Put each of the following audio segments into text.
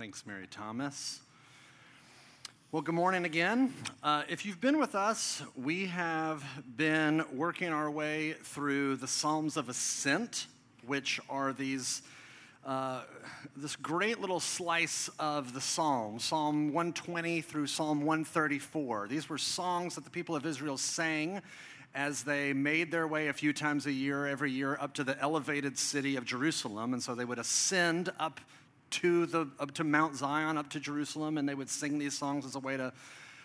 Thanks, Mary Thomas. Well, good morning again. Uh, if you've been with us, we have been working our way through the Psalms of Ascent, which are these. Uh, this great little slice of the Psalms, Psalm 120 through Psalm 134. These were songs that the people of Israel sang as they made their way a few times a year, every year, up to the elevated city of Jerusalem. And so they would ascend up to, the, up to Mount Zion, up to Jerusalem, and they would sing these songs as a way to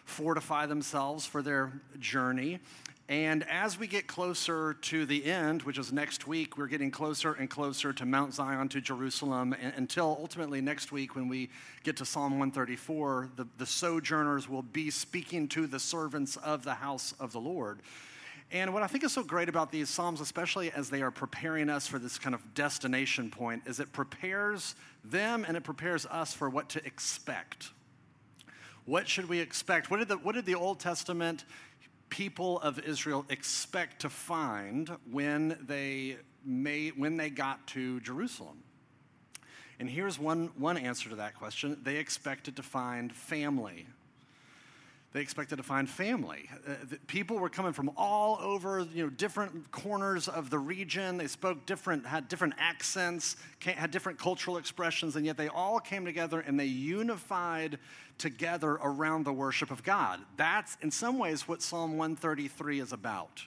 fortify themselves for their journey. And as we get closer to the end, which is next week, we're getting closer and closer to Mount Zion, to Jerusalem, until ultimately next week, when we get to Psalm 134, the, the sojourners will be speaking to the servants of the house of the Lord. And what I think is so great about these Psalms, especially as they are preparing us for this kind of destination point, is it prepares them and it prepares us for what to expect. What should we expect? What did the, what did the Old Testament people of Israel expect to find when they, made, when they got to Jerusalem? And here's one, one answer to that question they expected to find family they expected to find family. Uh, people were coming from all over, you know, different corners of the region. They spoke different, had different accents, had different cultural expressions, and yet they all came together and they unified together around the worship of God. That's, in some ways, what Psalm 133 is about.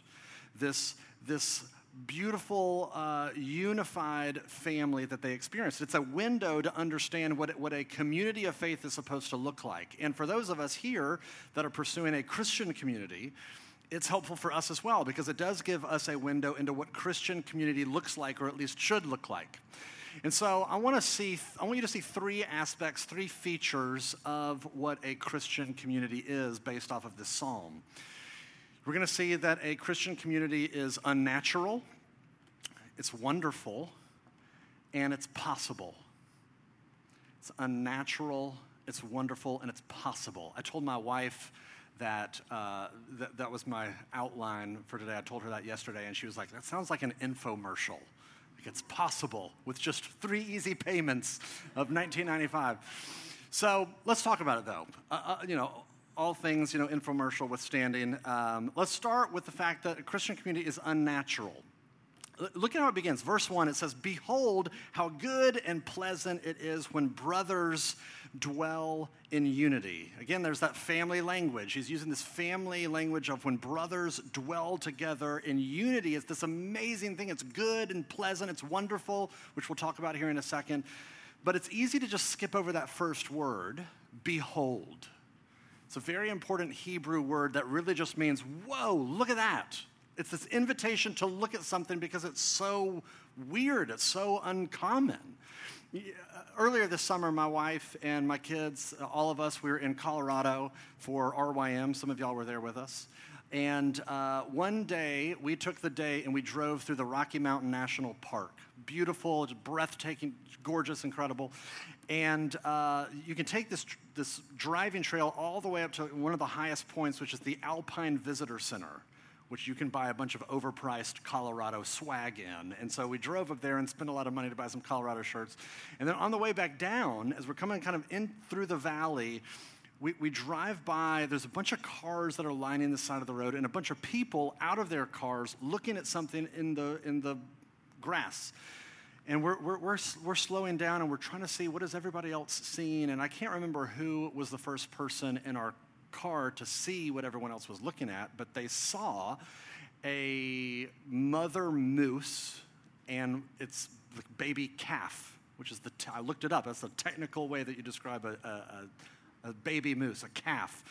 This, this beautiful, uh, unified family that they experienced. It's a window to understand what, what a community of faith is supposed to look like. And for those of us here that are pursuing a Christian community, it's helpful for us as well because it does give us a window into what Christian community looks like, or at least should look like. And so I want to see, I want you to see three aspects, three features of what a Christian community is based off of this psalm. We're going to see that a Christian community is unnatural, it's wonderful, and it's possible. It's unnatural, it's wonderful, and it's possible. I told my wife that, uh, that that was my outline for today. I told her that yesterday, and she was like, That sounds like an infomercial. Like it's possible with just three easy payments of 1995. So let's talk about it though. Uh, uh, you know, all things, you know, infomercial withstanding, um, let's start with the fact that a Christian community is unnatural. Look at how it begins. Verse 1, it says, Behold, how good and pleasant it is when brothers dwell in unity. Again, there's that family language. He's using this family language of when brothers dwell together in unity. It's this amazing thing. It's good and pleasant, it's wonderful, which we'll talk about here in a second. But it's easy to just skip over that first word, behold. It's a very important Hebrew word that really just means, whoa, look at that. It's this invitation to look at something because it's so weird, it's so uncommon. Earlier this summer, my wife and my kids, all of us, we were in Colorado for RYM. Some of y'all were there with us. And uh, one day, we took the day and we drove through the Rocky Mountain National Park. Beautiful, breathtaking, gorgeous, incredible. And uh, you can take this, this driving trail all the way up to one of the highest points, which is the Alpine Visitor Center, which you can buy a bunch of overpriced Colorado swag in. And so we drove up there and spent a lot of money to buy some Colorado shirts. And then on the way back down, as we're coming kind of in through the valley, we, we drive by, there's a bunch of cars that are lining the side of the road, and a bunch of people out of their cars looking at something in the, in the grass. And we're, we're, we're, we're slowing down and we're trying to see what is everybody else seeing. And I can't remember who was the first person in our car to see what everyone else was looking at, but they saw a mother moose and its baby calf, which is the, t- I looked it up, that's the technical way that you describe a, a, a a baby moose, a calf.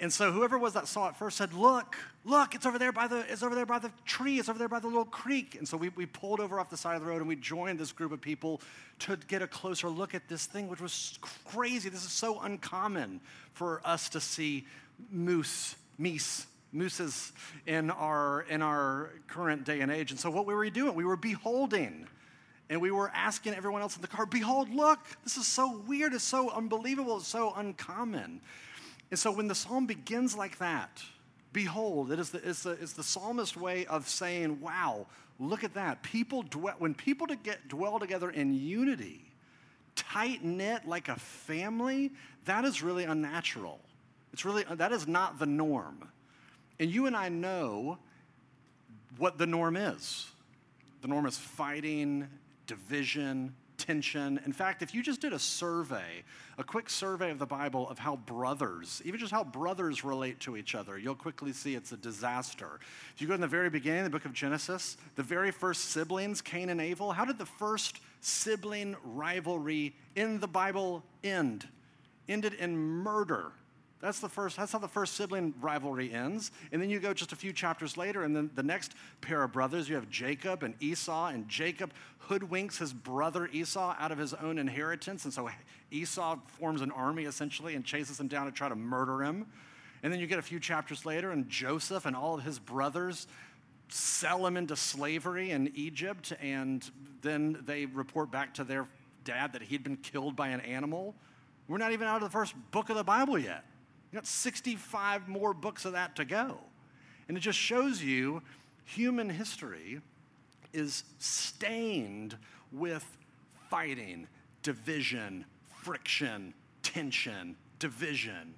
And so whoever was that saw it first said, Look, look, it's over there by the, it's over there by the tree, it's over there by the little creek. And so we, we pulled over off the side of the road and we joined this group of people to get a closer look at this thing, which was crazy. This is so uncommon for us to see moose, meese, mooses in our in our current day and age. And so what we were doing, we were beholding and we were asking everyone else in the car, Behold, look, this is so weird, it's so unbelievable, it's so uncommon. And so when the psalm begins like that, behold, it is the, it's the, it's the psalmist way of saying, Wow, look at that. People dwell, when people to get, dwell together in unity, tight knit like a family, that is really unnatural. It's really, that is not the norm. And you and I know what the norm is. The norm is fighting, division, tension. In fact, if you just did a survey, a quick survey of the Bible of how brothers, even just how brothers relate to each other, you'll quickly see it's a disaster. If you go in the very beginning, the book of Genesis, the very first siblings, Cain and Abel, how did the first sibling rivalry in the Bible end? Ended in murder. That's the first, that's how the first sibling rivalry ends. And then you go just a few chapters later, and then the next pair of brothers, you have Jacob and Esau, and Jacob hoodwinks his brother Esau out of his own inheritance. And so Esau forms an army essentially and chases him down to try to murder him. And then you get a few chapters later, and Joseph and all of his brothers sell him into slavery in Egypt, and then they report back to their dad that he'd been killed by an animal. We're not even out of the first book of the Bible yet. You got 65 more books of that to go. And it just shows you human history is stained with fighting, division, friction, tension, division.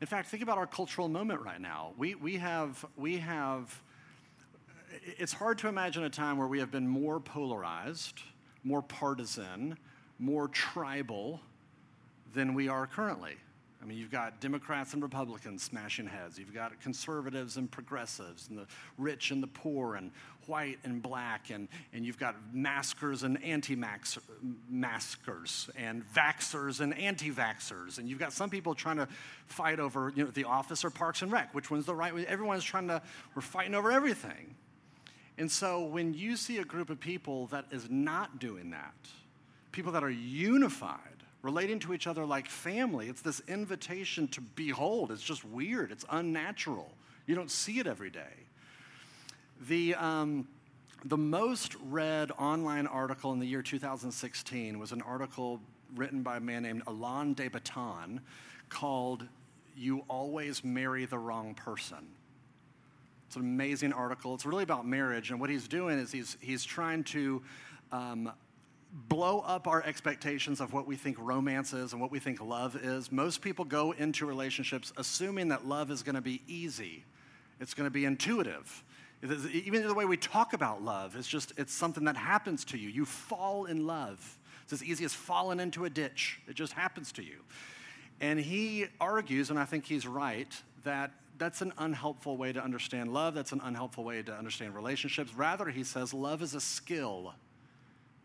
In fact, think about our cultural moment right now. We, we, have, we have, it's hard to imagine a time where we have been more polarized, more partisan, more tribal than we are currently. I mean, you've got Democrats and Republicans smashing heads. You've got conservatives and progressives, and the rich and the poor, and white and black, and, and you've got maskers and anti maskers, and vaxxers and anti vaxxers. And you've got some people trying to fight over you know, the office or Parks and Rec. Which one's the right way? Everyone's trying to, we're fighting over everything. And so when you see a group of people that is not doing that, people that are unified, relating to each other like family. It's this invitation to behold. It's just weird, it's unnatural. You don't see it every day. The, um, the most read online article in the year 2016 was an article written by a man named Alain de Botton called You Always Marry the Wrong Person. It's an amazing article. It's really about marriage, and what he's doing is he's, he's trying to um, blow up our expectations of what we think romance is and what we think love is. Most people go into relationships assuming that love is going to be easy, it's going to be intuitive. Even the way we talk about love, it's just it's something that happens to you. You fall in love. It's as easy as falling into a ditch. It just happens to you. And he argues, and I think he's right, that that's an unhelpful way to understand love. That's an unhelpful way to understand relationships. Rather, he says love is a skill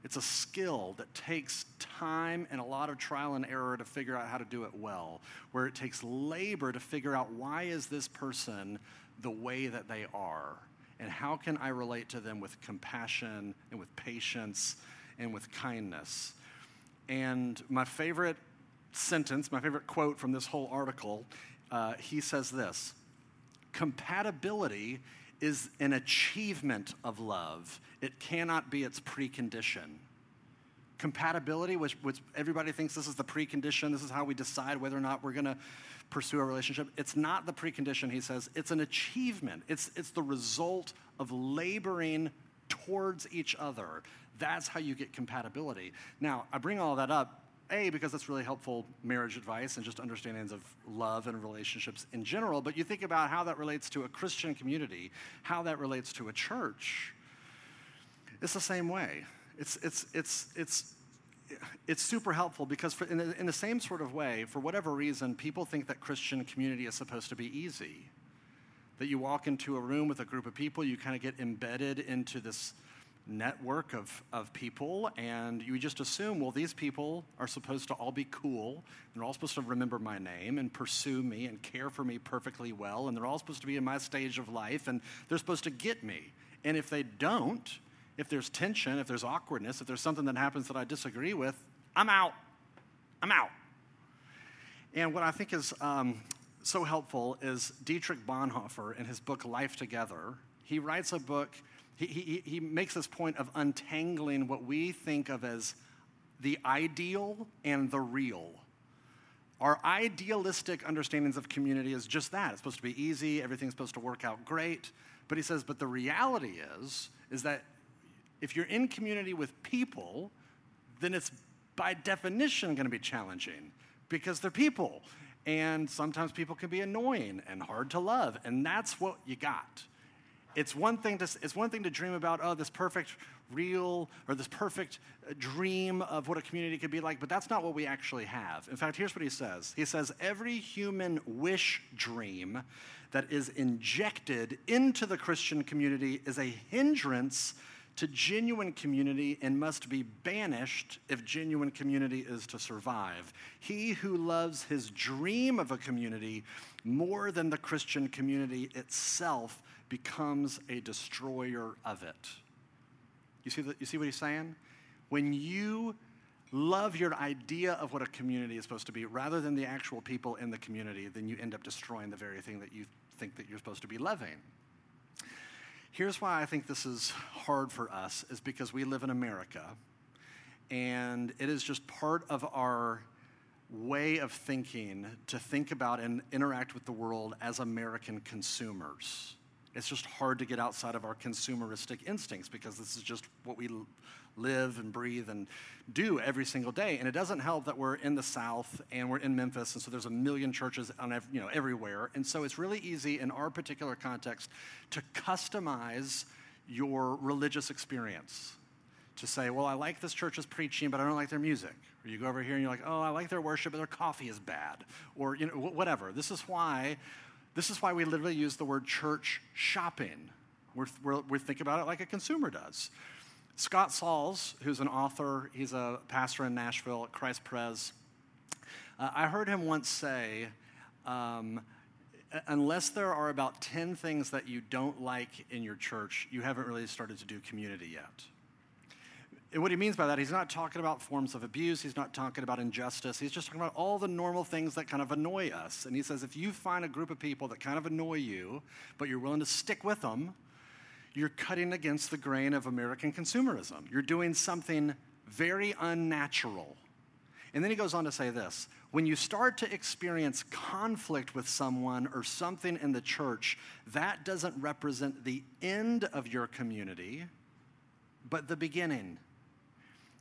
it's a skill that takes time and a lot of trial and error to figure out how to do it well, where it takes labor to figure out why is this person the way that they are and how can I relate to them with compassion and with patience and with kindness. And my favorite sentence, my favorite quote from this whole article, uh, he says this compatibility is an achievement of love, it cannot be its precondition. Compatibility, which, which everybody thinks this is the precondition, this is how we decide whether or not we're going to pursue a relationship. It's not the precondition, he says. It's an achievement, it's, it's the result of laboring towards each other. That's how you get compatibility. Now, I bring all that up a, because that's really helpful marriage advice and just understandings of love and relationships in general, but you think about how that relates to a Christian community, how that relates to a church. It's the same way. It's, it's, it's, it's, it's super helpful because, for, in, the, in the same sort of way, for whatever reason, people think that Christian community is supposed to be easy. That you walk into a room with a group of people, you kind of get embedded into this network of, of people, and you just assume, well, these people are supposed to all be cool. They're all supposed to remember my name and pursue me and care for me perfectly well, and they're all supposed to be in my stage of life, and they're supposed to get me. And if they don't, if there's tension, if there's awkwardness, if there's something that happens that I disagree with, I'm out. I'm out. And what I think is um, so helpful is Dietrich Bonhoeffer in his book Life Together. He writes a book he, he, makes this point of untangling what we think of as the ideal and the real. Our idealistic understandings of community is just that. It's supposed to be easy, everything's supposed to work out great. But he says, but the reality is, is that if you're in community with people, then it's by definition going to be challenging because they're people. And sometimes people can be annoying and hard to love. And that's what you got. It's one thing to, it's one thing to dream about, oh, this perfect real or this perfect dream of what a community could be like, but that's not what we actually have. In fact, here's what he says He says, every human wish dream that is injected into the Christian community is a hindrance to genuine community and must be banished if genuine community is to survive. He who loves his dream of a community more than the Christian community itself becomes a destroyer of it. You see, the, you see what he's saying? When you love your idea of what a community is supposed to be rather than the actual people in the community, then you end up destroying the very thing that you think that you're supposed to be loving. Here's why I think this is hard for us is because we live in America and it is just part of our way of thinking to think about and interact with the world as American consumers. It's just hard to get outside of our consumeristic instincts because this is just what we live and breathe and do every single day. And it doesn't help that we're in the South and we're in Memphis, and so there's a million churches on ev- you know, everywhere. And so it's really easy in our particular context to customize your religious experience. To say, well, I like this church's preaching, but I don't like their music. Or you go over here and you're like, oh, I like their worship, but their coffee is bad. Or you know, whatever. This is why, this is why we literally use the word church shopping. We're, we're, we think about it like a consumer does. Scott Sauls, who's an author, he's a pastor in Nashville at Christ Pres. Uh, I heard him once say, um, unless there are about 10 things that you don't like in your church, you haven't really started to do community yet. And what he means by that, he's not talking about forms of abuse, he's not talking about injustice, he's just talking about all the normal things that kind of annoy us. And he says if you find a group of people that kind of annoy you, but you're willing to stick with them, you're cutting against the grain of American consumerism. You're doing something very unnatural. And then he goes on to say this when you start to experience conflict with someone or something in the church, that doesn't represent the end of your community, but the beginning.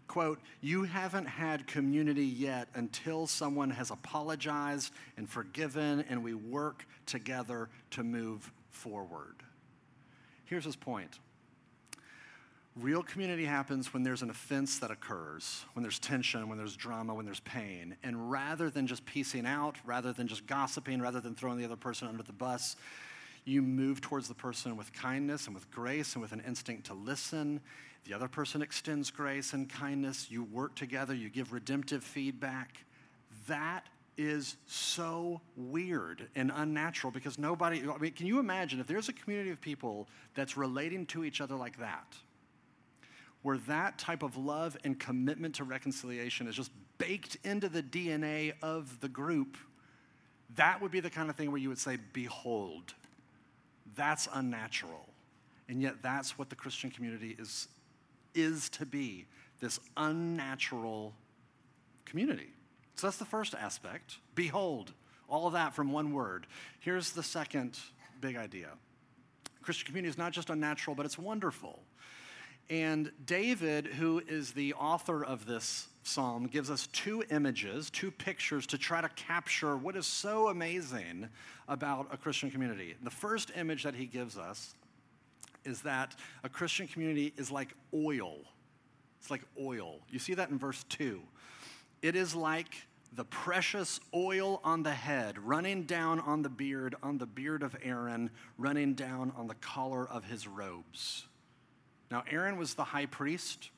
Quote, you haven't had community yet until someone has apologized and forgiven, and we work together to move forward. Here's his point real community happens when there's an offense that occurs, when there's tension, when there's drama, when there's pain. And rather than just piecing out, rather than just gossiping, rather than throwing the other person under the bus, you move towards the person with kindness and with grace and with an instinct to listen. The other person extends grace and kindness. You work together, you give redemptive feedback. That is so weird and unnatural because nobody, I mean, can you imagine if there's a community of people that's relating to each other like that, where that type of love and commitment to reconciliation is just baked into the DNA of the group, that would be the kind of thing where you would say, Behold, that's unnatural. And yet, that's what the Christian community is, is to be this unnatural community. So that's the first aspect. Behold, all of that from one word. Here's the second big idea Christian community is not just unnatural, but it's wonderful. And David, who is the author of this psalm, gives us two images, two pictures to try to capture what is so amazing about a Christian community. The first image that he gives us is that a Christian community is like oil. It's like oil. You see that in verse 2. It is like the precious oil on the head, running down on the beard, on the beard of Aaron, running down on the collar of his robes. Now, Aaron was the high priest,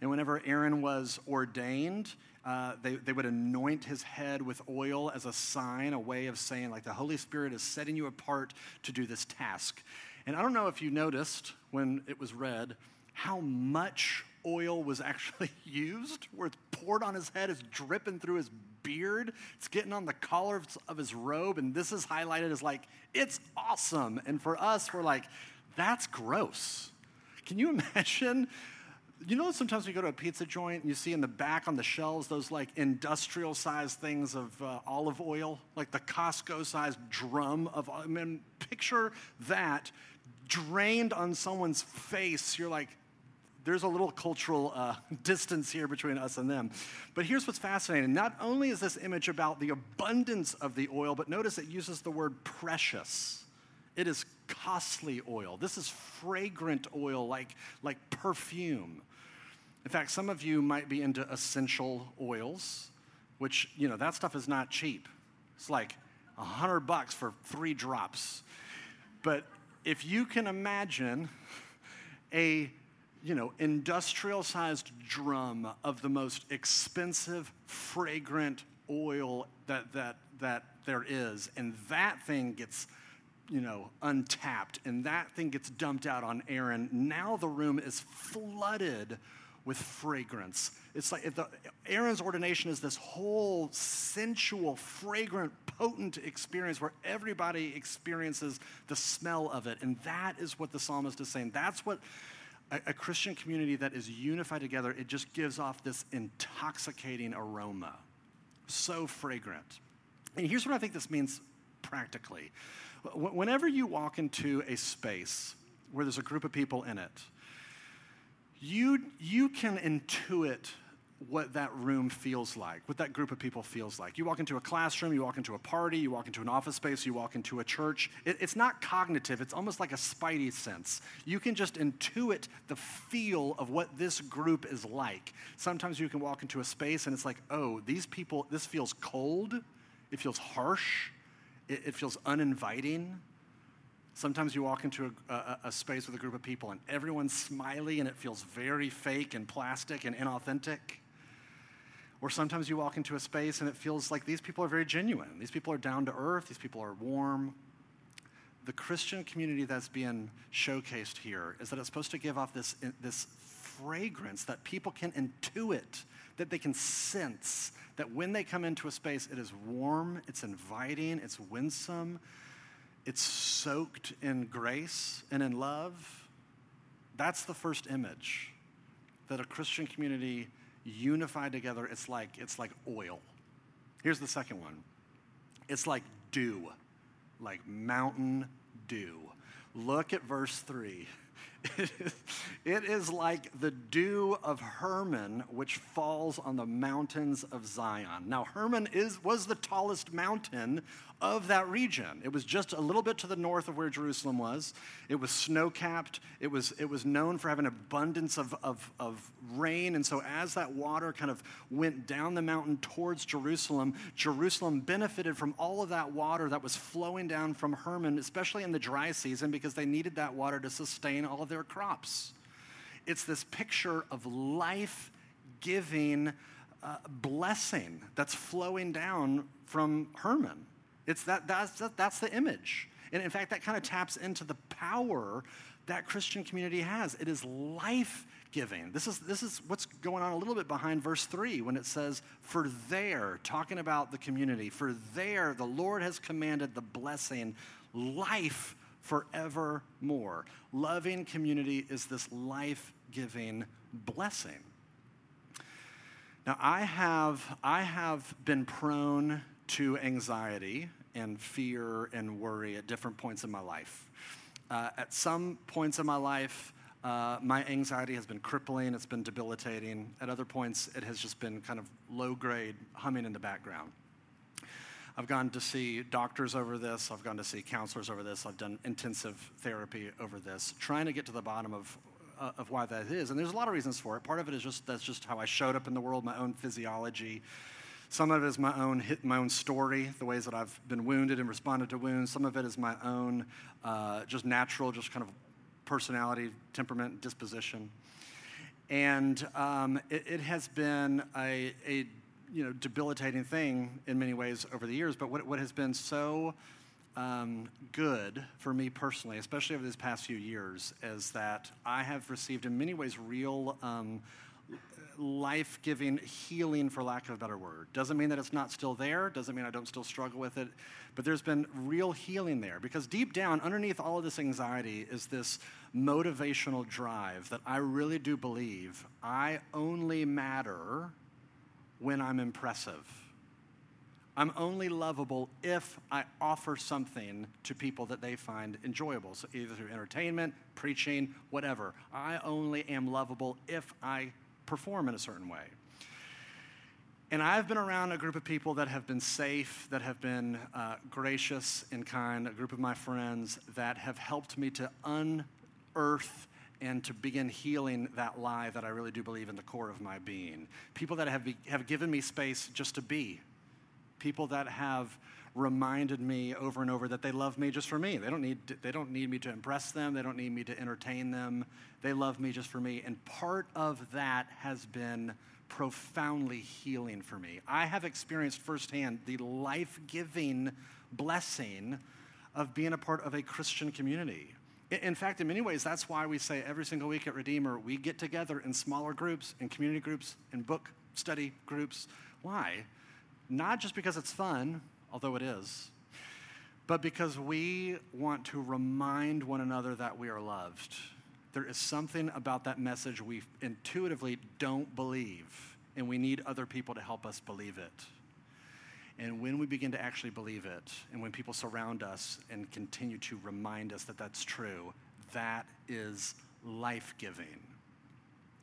and whenever Aaron was ordained, uh, they, they would anoint his head with oil as a sign, a way of saying, like, the Holy Spirit is setting you apart to do this task. And I don't know if you noticed when it was read how much oil was actually used, where it's poured on his head, it's dripping through his beard, it's getting on the collar of his robe, and this is highlighted as like, it's awesome. And for us, we're like, that's gross. Can you imagine? You know, sometimes we go to a pizza joint and you see in the back on the shelves those like industrial sized things of uh, olive oil, like the Costco sized drum of, I mean, picture that drained on someone's face. You're like, there's a little cultural uh, distance here between us and them. But here's what's fascinating. Not only is this image about the abundance of the oil, but notice it uses the word precious. It is costly oil. This is fragrant oil, like, like perfume. In fact, some of you might be into essential oils, which, you know, that stuff is not cheap. It's like a hundred bucks for three drops. But if you can imagine a you know, industrial sized drum of the most expensive, fragrant oil that, that, that there is. And that thing gets, you know, untapped and that thing gets dumped out on Aaron. Now the room is flooded with fragrance. It's like the, Aaron's ordination is this whole sensual, fragrant, potent experience where everybody experiences the smell of it. And that is what the psalmist is saying. That's what a, a Christian community that is unified together, it just gives off this intoxicating aroma. So fragrant. And here's what I think this means practically. Whenever you walk into a space where there's a group of people in it, you, you can intuit what that room feels like, what that group of people feels like. You walk into a classroom, you walk into a party, you walk into an office space, you walk into a church. It, it's not cognitive, it's almost like a spidey sense. You can just intuit the feel of what this group is like. Sometimes you can walk into a space and it's like, oh, these people, this feels cold, it feels harsh, it, it feels uninviting. Sometimes you walk into a, a, a, space with a group of people and everyone's smiley and it feels very fake and plastic and inauthentic. Or sometimes you walk into a space and it feels like these people are very genuine. These people are down to earth, these people are warm. The Christian community that's being showcased here is that it's supposed to give off this, this fragrance that people can intuit, that they can sense, that when they come into a space, it is warm, it's inviting, it's winsome, it's soaked in grace and in love. That's the first image that a Christian community unified together, it's like, it's like oil. Here's the second one it's like dew, like mountain dew. Look at verse 3. it is like the dew of Hermon, which falls on the mountains of Zion. Now, Hermon is, was the tallest mountain of that region. It was just a little bit to the north of where Jerusalem was. It was snow capped. It was, it was known for having abundance of, of, of rain. And so, as that water kind of went down the mountain towards Jerusalem, Jerusalem benefited from all of that water that was flowing down from Hermon, especially in the dry season, because they needed that water to sustain all of their crops. It's this picture of life giving uh, blessing that's flowing down from Hermon. It's that, that's, that, that's the image. And in fact, that kind of taps into the power that Christian community has. It is life giving. This is, this is what's going on a little bit behind verse 3 when it says, For there, talking about the community, for there the Lord has commanded the blessing, life forevermore. Loving community is this life giving blessing. Now, I have, I have been prone to anxiety and fear and worry at different points in my life. Uh, at some points in my life, uh, my anxiety has been crippling, it's been debilitating. At other points, it has just been kind of low grade, humming in the background. I've gone to see doctors over this, I've gone to see counselors over this, I've done intensive therapy over this, trying to get to the bottom of, uh, of why that is. And there's a lot of reasons for it. Part of it is just that's just how I showed up in the world, my own physiology. Some of it is my own my own story, the ways that I've been wounded and responded to wounds. Some of it is my own uh, just natural, just kind of personality, temperament, disposition. And um, it, it, has been a, a, you know debilitating thing in many ways over the years. But what, what has been so um, good for me personally, especially over these past few years, is that I have received in many ways real um, life giving healing, for lack of a better word. Doesn't mean that it's not still there, doesn't mean I don't still struggle with it, but there's been real healing there because deep down, underneath all of this anxiety, is this motivational drive that I really do believe I only matter when I'm impressive. I'm only lovable if I offer something to people that they find enjoyable. So, either through entertainment, preaching, whatever. I only am lovable if I perform in a certain way. And I've been around a group of people that have been safe, that have been uh, gracious and kind, a group of my friends that have helped me to unearth and to begin healing that lie that I really do believe in the core of my being. People that have, be, have given me space just to be. People that have reminded me over and over that they love me just for me. They don't need, they don't need me to impress them, they don't need me to entertain them. They love me just for me. And part of that has been profoundly healing for me. I have experienced firsthand the life giving blessing of being a part of a Christian community. In fact, in many ways, that's why we say every single week at Redeemer, we get together in smaller groups, in community groups, in book study groups. Why? Not just because it's fun, although it is, but because we want to remind one another that we are loved there is something about that message we intuitively don't believe, and we need other people to help us believe it. And when we begin to actually believe it, and when people surround us and continue to remind us that that's true, that is life giving.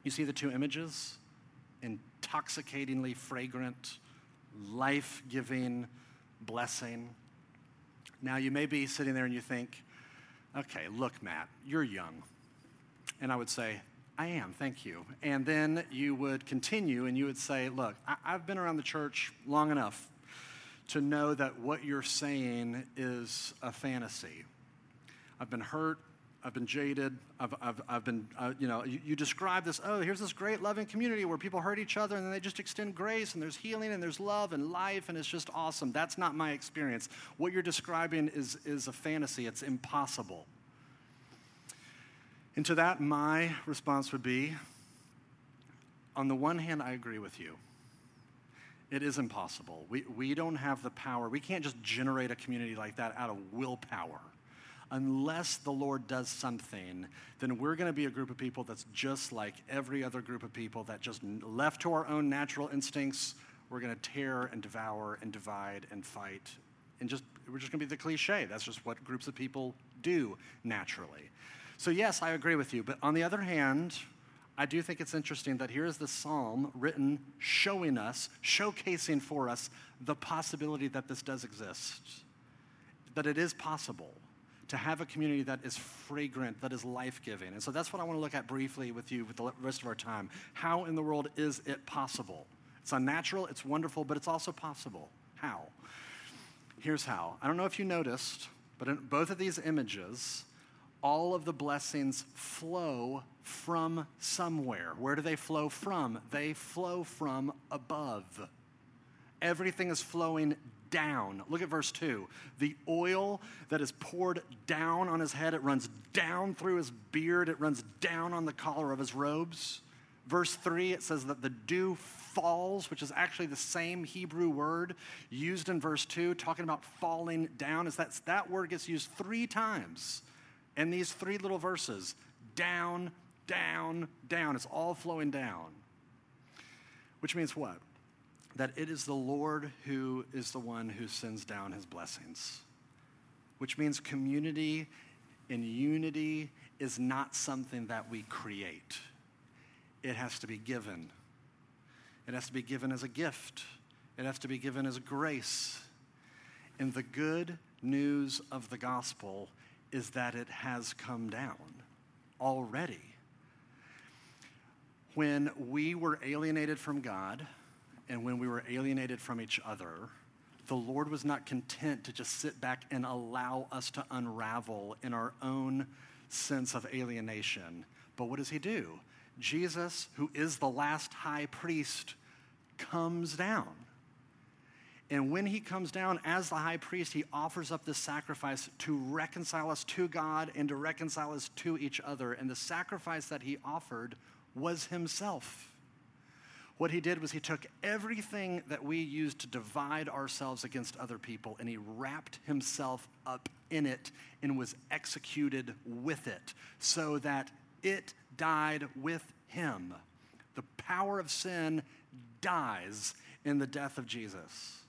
You see the two images? Intoxicatingly fragrant, life giving blessing. Now, you may be sitting there and you think, okay, look, Matt, you're young. And I would say, I am, thank you. And then you would continue and you would say, Look, I- have been around the church long enough to know that what you're saying is a fantasy. I've been hurt. I've been jaded. I've, I've, I've been, uh, you know, you, you, describe this, oh, here's this great loving community where people hurt each other and then they just extend grace and there's healing and there's love and life and it's just awesome. That's not my experience. What you're describing is, is a fantasy, it's impossible. And to that, my response would be on the one hand, I agree with you. It is impossible. We, we don't have the power. We can't just generate a community like that out of willpower. Unless the Lord does something, then we're going to be a group of people that's just like every other group of people that just left to our own natural instincts, we're going to tear and devour and divide and fight. And just, we're just going to be the cliche. That's just what groups of people do naturally. So, yes, I agree with you. But on the other hand, I do think it's interesting that here is the psalm written showing us, showcasing for us the possibility that this does exist, that it is possible to have a community that is fragrant, that is life giving. And so that's what I want to look at briefly with you with the rest of our time. How in the world is it possible? It's unnatural, it's wonderful, but it's also possible. How? Here's how. I don't know if you noticed, but in both of these images, all of the blessings flow from somewhere. Where do they flow from? They flow from above. Everything is flowing down. Look at verse 2. The oil that is poured down on his head, it runs down through his beard, it runs down on the collar of his robes. Verse 3, it says that the dew falls, which is actually the same Hebrew word used in verse 2, talking about falling down. Is that, that word gets used three times and these three little verses down, down, down. It's all flowing down. Which means what? That it is the Lord who is the one who sends down his blessings. Which means community and unity is not something that we create, it has to be given. It has to be given as a gift, it has to be given as grace. And the good news of the gospel is that it has come down already. When we were alienated from God and when we were alienated from each other, the Lord was not content to just sit back and allow us to unravel in our own sense of alienation. But what does He do? Jesus, who is the last high priest, comes down and when he comes down as the high priest, he offers up this sacrifice to reconcile us to God and to reconcile us to each other. And the sacrifice that he offered was himself. What he did was he took everything that we used to divide ourselves against other people and he wrapped himself up in it and was executed with it so that it died with him. The power of sin dies in the death of Jesus.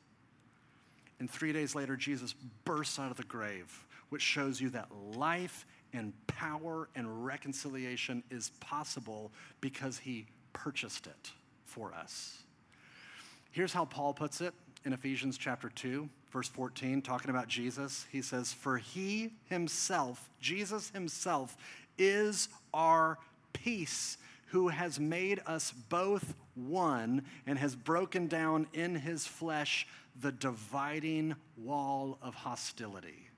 And three days later, Jesus bursts out of the grave, which shows you that life and power and reconciliation is possible because he purchased it for us. Here's how Paul puts it in Ephesians chapter 2, verse 14, talking about Jesus. He says, For he himself, Jesus himself, is our peace, who has made us both one and has broken down in his flesh the dividing wall of hostility.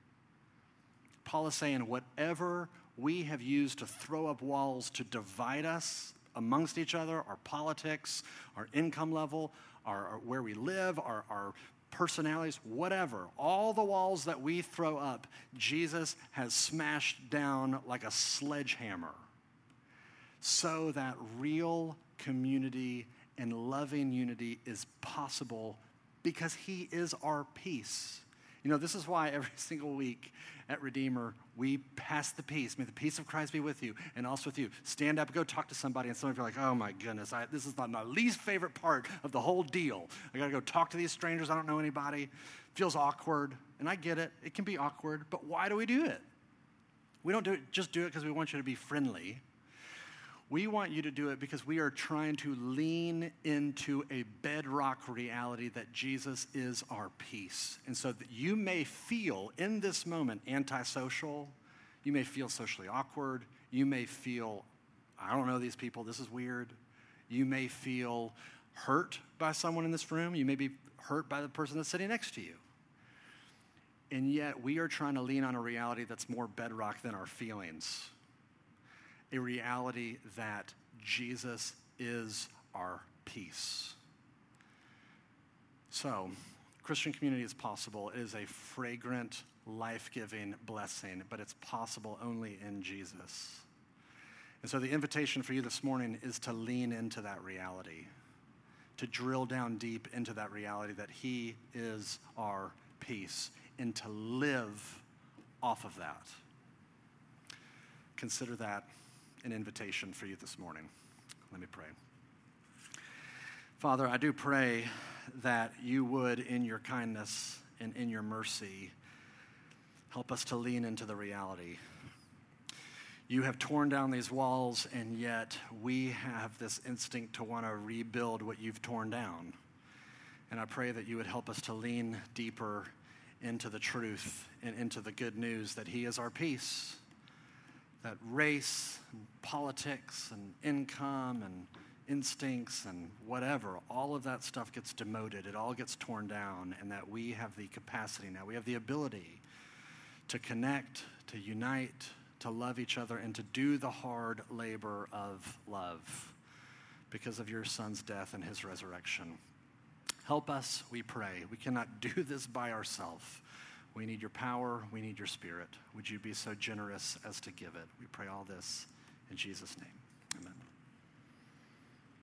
Paul is saying, whatever we have used to throw up walls to divide us amongst each other, our politics, our income level, our, our where we live, our, our personalities, whatever, all the walls that we throw up, Jesus has smashed down like a sledgehammer so that real community and loving unity is possible because He is our peace. You know, this is why every single week at Redeemer, we pass the peace. May the peace of Christ be with you and also with you. Stand up, go talk to somebody, and some of you are like, oh my goodness, I, this is not my least favorite part of the whole deal. I gotta go talk to these strangers, I don't know anybody. Feels awkward, and I get it, it can be awkward, but why do we do it? We don't do it, just do it because we want you to be friendly. We want you to do it because we are trying to lean into a bedrock reality that Jesus is our peace. And so that you may feel in this moment antisocial, you may feel socially awkward, you may feel, I don't know these people, this is weird. You may feel hurt by someone in this room, you may be hurt by the person that's sitting next to you. And yet, we are trying to lean on a reality that's more bedrock than our feelings a reality that Jesus is our peace. So, Christian community is possible. It is a fragrant, life giving blessing, but it's possible only in Jesus. And so, the invitation for you this morning is to lean into that reality, to drill down deep into that reality that He is our peace, and to live off of that. Consider that an invitation for you this morning. Let me pray. Father, I do pray that you would, in your kindness and in your mercy, help us to lean into the reality. You have torn down these walls, and yet we have this instinct to want to rebuild what you've torn down. And I pray that you would help us to lean deeper into the truth and into the good news that He is our peace that race and politics and income and instincts and whatever, all of that stuff gets demoted. It all gets torn down, and that we have the capacity now, we have the ability to connect, to unite, to love each other, and to do the hard labor of love because of your son's death and his resurrection. Help us, we pray. We cannot do this by ourselves. We need your power. We need your spirit. Would you be so generous as to give it? We pray all this in Jesus' name.